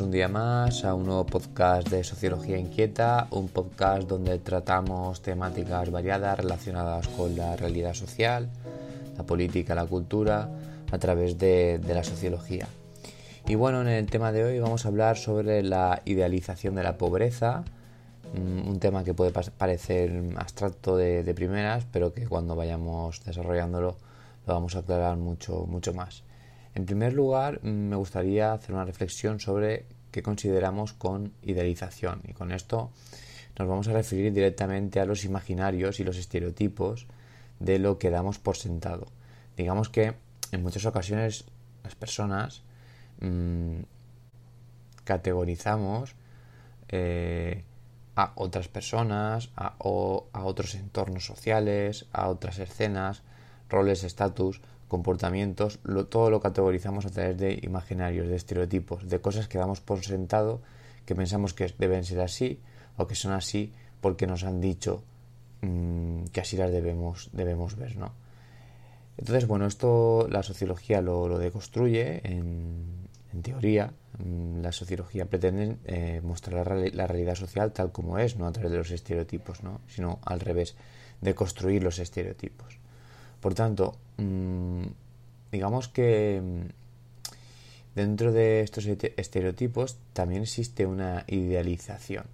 un día más a un nuevo podcast de Sociología Inquieta, un podcast donde tratamos temáticas variadas relacionadas con la realidad social, la política, la cultura, a través de, la sociología. Y bueno, en el tema de hoy vamos a hablar sobre la idealización de la pobreza, mm, un tema que puede parecer abstracto de, de primeras, pero que cuando vayamos desarrollándolo lo vamos a aclarar mucho, mucho más. En primer lugar, me gustaría hacer una reflexión sobre qué consideramos con idealización y con esto nos vamos a referir directamente a los imaginarios y los estereotipos de lo que damos por sentado. Digamos que en muchas ocasiones las personas mm, categorizamos eh, a otras personas, a, a otros entornos sociales, a otras escenas, roles, estatus, comportamientos, todo lo categorizamos a través de imaginarios, de estereotipos, de cosas que damos por sentado, que pensamos que deben ser así o que son así porque nos han dicho mm, que así las debemos, debemos ver, ¿no? Entonces, bueno, esto la sociología lo, deconstruye en, teoría. Mm, la sociología pretende eh, mostrar la, realidad social tal como es, no a través de los estereotipos, ¿no? sino al revés, de construir los estereotipos. Por tanto, mm, digamos que mm, dentro de estos estereotipos también existe una idealización.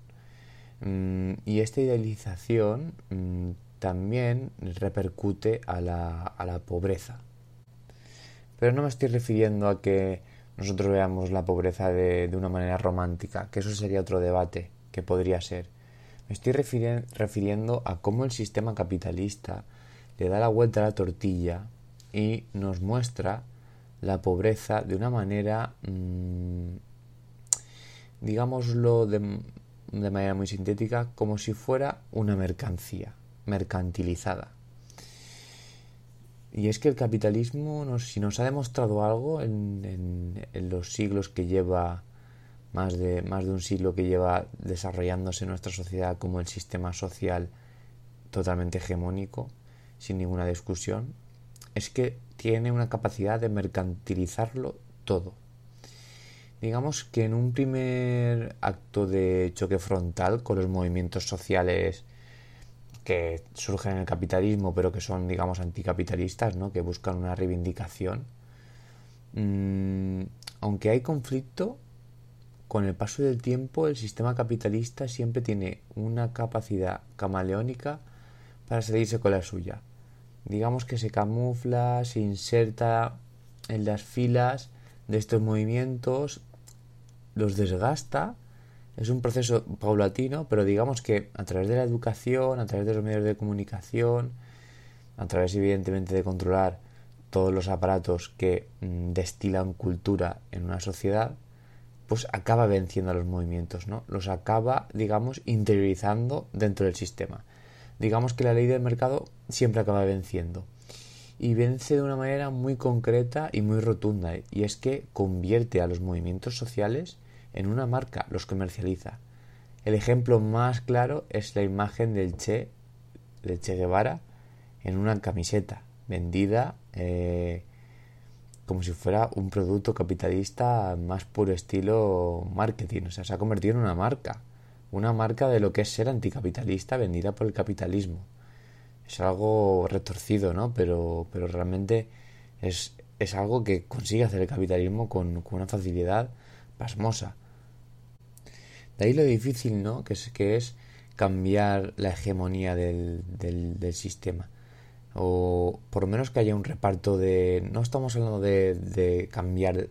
Mm, y esta idealización también repercute a la, pobreza. Pero no me estoy refiriendo a que nosotros veamos la pobreza de, una manera romántica, que eso sería otro debate que podría ser. Me estoy refiriendo a cómo el sistema capitalista le da la vuelta a la tortilla y nos muestra la pobreza de una manera, mm, digámoslo de, manera muy sintética, como si fuera una mercancía, mercantilizada. Y es que el capitalismo, si nos ha demostrado algo en, en, los siglos que lleva, más de, más de un siglo que lleva desarrollándose nuestra sociedad como el sistema social totalmente hegemónico, sin ninguna discusión, es que tiene una capacidad de mercantilizarlo todo. Digamos que en un primer acto de choque frontal con los movimientos sociales que surgen en el capitalismo, pero que son, digamos, anticapitalistas, ¿no? que buscan una reivindicación, mm, aunque hay conflicto, con el paso del tiempo el sistema capitalista siempre tiene una capacidad camaleónica para salirse con la suya. Digamos que se camufla, se inserta en las filas de estos movimientos, los desgasta. Es un proceso paulatino, pero digamos que a través de la educación, a través de los medios de comunicación, a través evidentemente de controlar todos los aparatos que mm, destilan cultura en una sociedad, pues acaba venciendo a los movimientos, ¿no? Los acaba, digamos, interiorizando dentro del sistema digamos que la ley del mercado siempre acaba venciendo. Y vence de una manera muy concreta y muy rotunda, y es que convierte a los movimientos sociales en una marca, los comercializa. El ejemplo más claro es la imagen del Che, del Che Guevara, en una camiseta vendida eh, como si fuera un producto capitalista más puro estilo marketing. O sea, se ha convertido en una marca una marca de lo que es ser anticapitalista vendida por el capitalismo. Es algo retorcido, ¿no? Pero, pero realmente es, es algo que consigue hacer el capitalismo con, una facilidad pasmosa. De ahí lo difícil, ¿no? Que es, que es cambiar la hegemonía del, del, sistema. O por lo menos que haya un reparto de... No estamos hablando de cambiar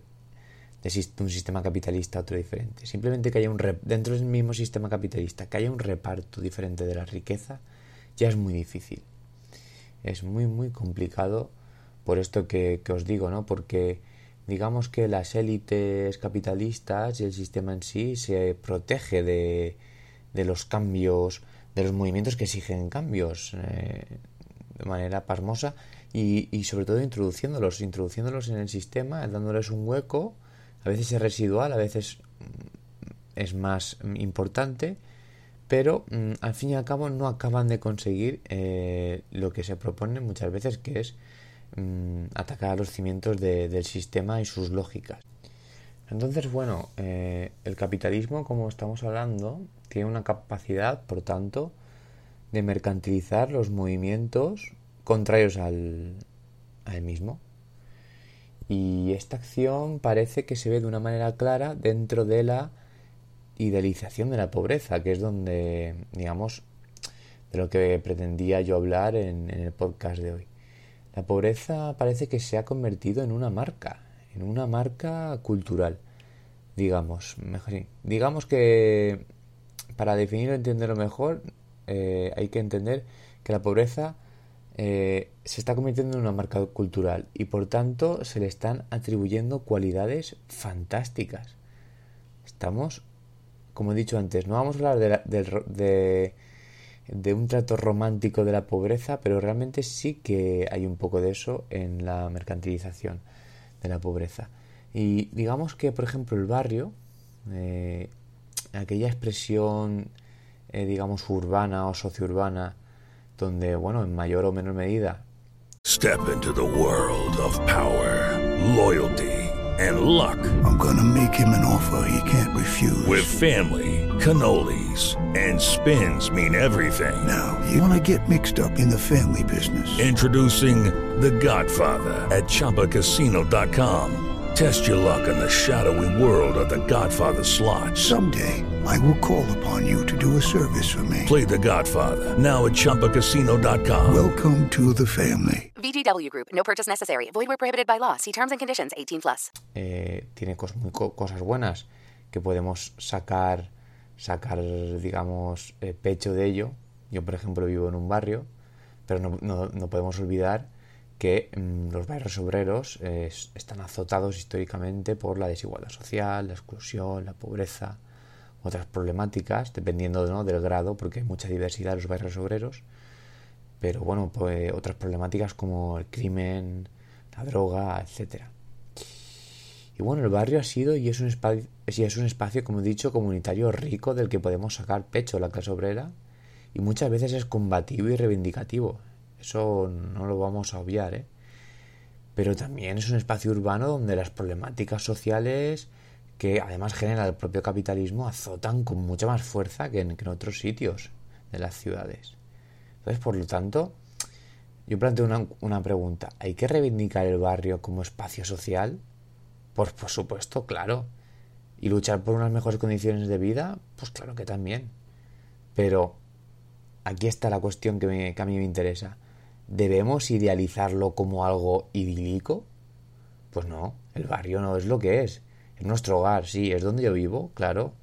de un sistema capitalista a otro diferente. Simplemente que haya un dentro del mismo sistema capitalista, que haya un reparto diferente de la riqueza, ya es muy difícil. Es muy, muy complicado por esto que, os digo, ¿no? Porque digamos que las élites capitalistas y el sistema en sí se protege de, de los cambios, de los movimientos que exigen cambios eh, de manera pasmosa y, y sobre todo introduciéndolos, introduciéndolos en el sistema, dándoles un hueco a veces es residual, a veces mm, es más importante, pero mm, al fin y al cabo no acaban de conseguir eh, lo que se propone muchas veces, que es mm, atacar a los cimientos del sistema y sus lógicas. Entonces, bueno, eh, el capitalismo, como estamos hablando, tiene una capacidad, por tanto, de mercantilizar los movimientos contrarios al, al mismo. Y esta acción parece que se ve de una manera clara dentro de la idealización de la pobreza, que es donde, digamos, de lo que pretendía yo hablar en, el podcast de hoy. La pobreza parece que se ha convertido en una marca, en una marca cultural, digamos, mejor, digamos que para definirlo entenderlo mejor, eh, hay que entender que la pobreza eh, se está convirtiendo en una marca cultural y por tanto se le están atribuyendo cualidades fantásticas. Estamos, como he dicho antes, no vamos a hablar de, de, un trato romántico de la pobreza, pero realmente sí que hay un poco de eso en la mercantilización de la pobreza. Y digamos que, por ejemplo, el barrio, eh, aquella expresión, eh, digamos, urbana o sociourbana, donde, bueno, en mayor o menor medida. Step into the world of power, loyalty and luck. I'm gonna make him an offer he can't refuse. With family, cannolis and spins mean everything. Now, you wanna get mixed up in the family business. Introducing The Godfather at chapacasino.com. Test your luck in the shadowy world of The Godfather slot. Someday I will call upon you to do a service for me. Play the Godfather. Now at Chumpacasino.com. Welcome to the family. VGW Group. No purchase necessary. Void where prohibited by law. See terms and conditions 18 plus. Eh, tiene cosas, muy co cosas buenas que podemos sacar, sacar digamos, eh, pecho de ello. Yo, por ejemplo, vivo en un barrio, pero no, no, no podemos olvidar que mmm, los barrios obreros eh, están azotados históricamente por la desigualdad social, la exclusión, la pobreza otras problemáticas, dependiendo ¿no? del grado, porque hay mucha diversidad en los barrios obreros, pero bueno, pues otras problemáticas como el crimen, la droga, etcétera. Y bueno, el barrio ha sido y es un espacio, es un espacio, como he dicho, comunitario rico del que podemos sacar pecho la clase obrera y muchas veces es combativo y reivindicativo. Eso no lo vamos a obviar, ¿eh? Pero también es un espacio urbano donde las problemáticas sociales que además genera el propio capitalismo, azotan con mucha más fuerza que en, otros sitios de las ciudades. Entonces, por lo tanto, yo planteo una, una, pregunta. ¿Hay que reivindicar el barrio como espacio social? Pues por supuesto, claro. ¿Y luchar por unas mejores condiciones de vida? Pues claro que también. Pero aquí está la cuestión que, que a mí me interesa. ¿Debemos idealizarlo como algo idílico? Pues no, el barrio no es lo que es. En nuestro hogar, sí, es donde yo vivo, claro.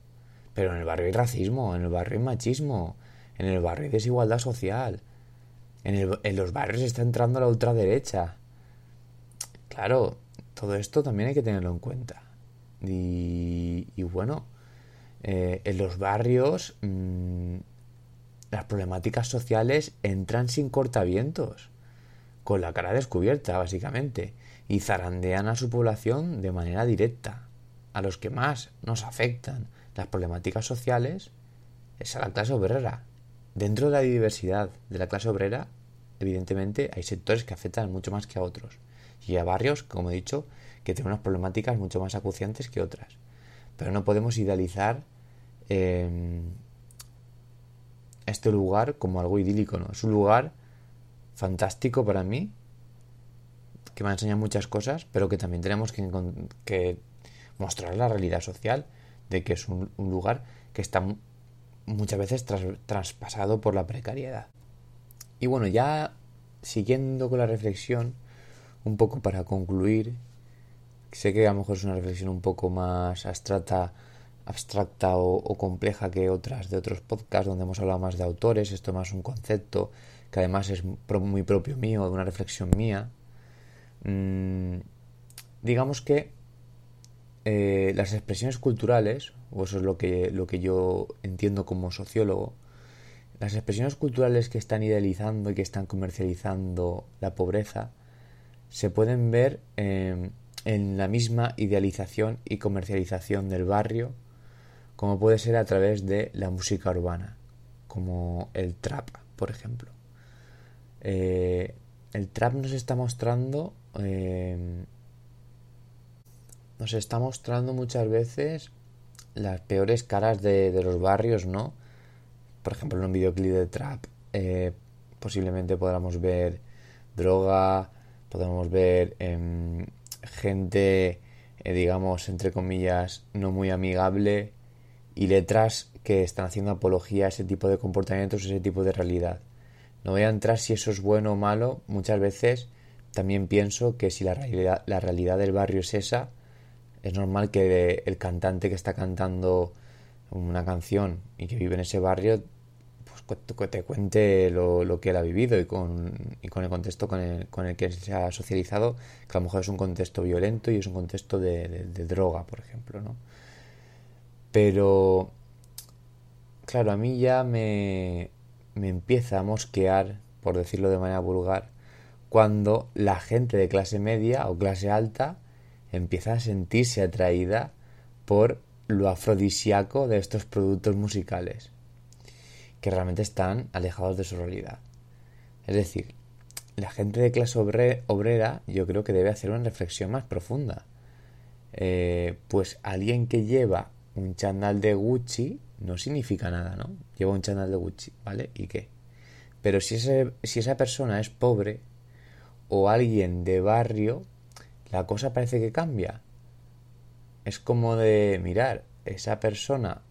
Pero en el barrio hay racismo, en el barrio hay machismo, en el barrio hay desigualdad social. En, el, en los barrios está entrando la ultraderecha. Claro, todo esto también hay que tenerlo en cuenta. Y, y bueno, eh, en los barrios mmm, las problemáticas sociales entran sin cortavientos, con la cara descubierta, básicamente, y zarandean a su población de manera directa a los que más nos afectan las problemáticas sociales es a la clase obrera. Dentro de la diversidad de la clase obrera, evidentemente hay sectores que afectan mucho más que a otros. Y a barrios, como he dicho, que tienen unas problemáticas mucho más acuciantes que otras. Pero no podemos idealizar eh, este lugar como algo idílico, ¿no? Es un lugar fantástico para mí, que me ha enseñado muchas cosas, pero que también tenemos que, que mostrar la realidad social de que es un, lugar que está muchas veces traspasado por la precariedad. Y bueno, ya siguiendo con la reflexión, un poco para concluir, Sé que a lo mejor es una reflexión un poco más abstracta, abstracta o, compleja que otras de otros podcasts donde hemos hablado más de autores. Esto más un concepto que además es muy propio mío, de una reflexión mía. Mm, digamos que eh, las expresiones culturales, o eso es lo que, lo que yo entiendo como sociólogo, las expresiones culturales que están idealizando y que están comercializando la pobreza se pueden ver em, en la misma idealización y comercialización del barrio, como puede ser a través de la música urbana, como el trap, por ejemplo. Eh, el trap nos está mostrando em, nos está mostrando muchas veces las peores caras de, los barrios, ¿no? Por ejemplo, en un videoclip de trap eh, posiblemente podamos ver droga, podemos ver em, gente, eh, digamos, entre comillas, no muy amigable y letras que están haciendo apología a ese tipo de comportamientos, ese tipo de realidad. No voy a entrar si eso es bueno o malo, muchas veces también pienso que si la realidad, la realidad del barrio es esa, es normal que el cantante que está cantando una canción y que vive en ese barrio pues te cuente lo, que él ha vivido y con, y con el contexto con el, con el, que se ha socializado, que a lo mejor es un contexto violento y es un contexto de, droga, por ejemplo, ¿no? Pero, claro, a mí ya me, me empieza a mosquear, por decirlo de manera vulgar, cuando la gente de clase media o clase alta empieza a sentirse atraída por lo afrodisíaco de estos productos musicales, que realmente están alejados de su realidad. Es decir, la gente de clase obrera yo creo que debe hacer una reflexión más profunda. Eh, pues alguien que lleva un chandal de Gucci no significa nada, ¿no? Lleva un chandal de Gucci, ¿vale? ¿Y qué? Pero si, si esa persona es pobre o alguien de barrio, la cosa parece que cambia. Es como de mirar, esa persona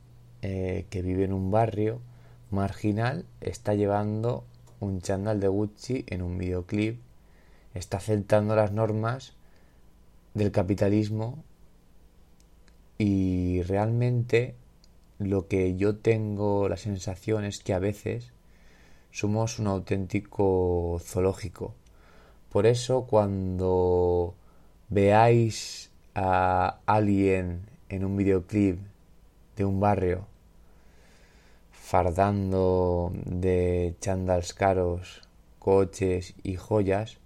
eh, que vive en un barrio marginal está llevando un chándal de Gucci en un videoclip, está aceptando las normas del capitalismo y realmente lo que yo tengo la sensación es que a veces somos un auténtico zoológico. Por eso cuando veáis a alguien en un videoclip de un barrio fardando de chandals caros, coches y joyas,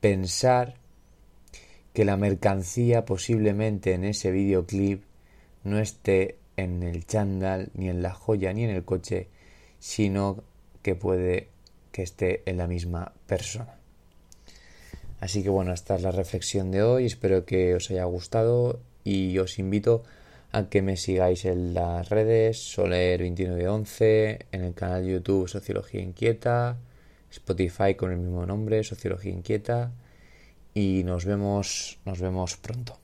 pensar que la mercancía posiblemente en ese videoclip no esté en el chandal, ni en la joya, ni en el coche, sino que puede que esté en la misma persona. Así que bueno, esta es la reflexión de hoy, espero que os haya gustado y os invito a que me sigáis en las redes Soler2911, en el canal YouTube Sociología Inquieta, Spotify con el mismo nombre, Sociología Inquieta y nos vemos, nos vemos pronto.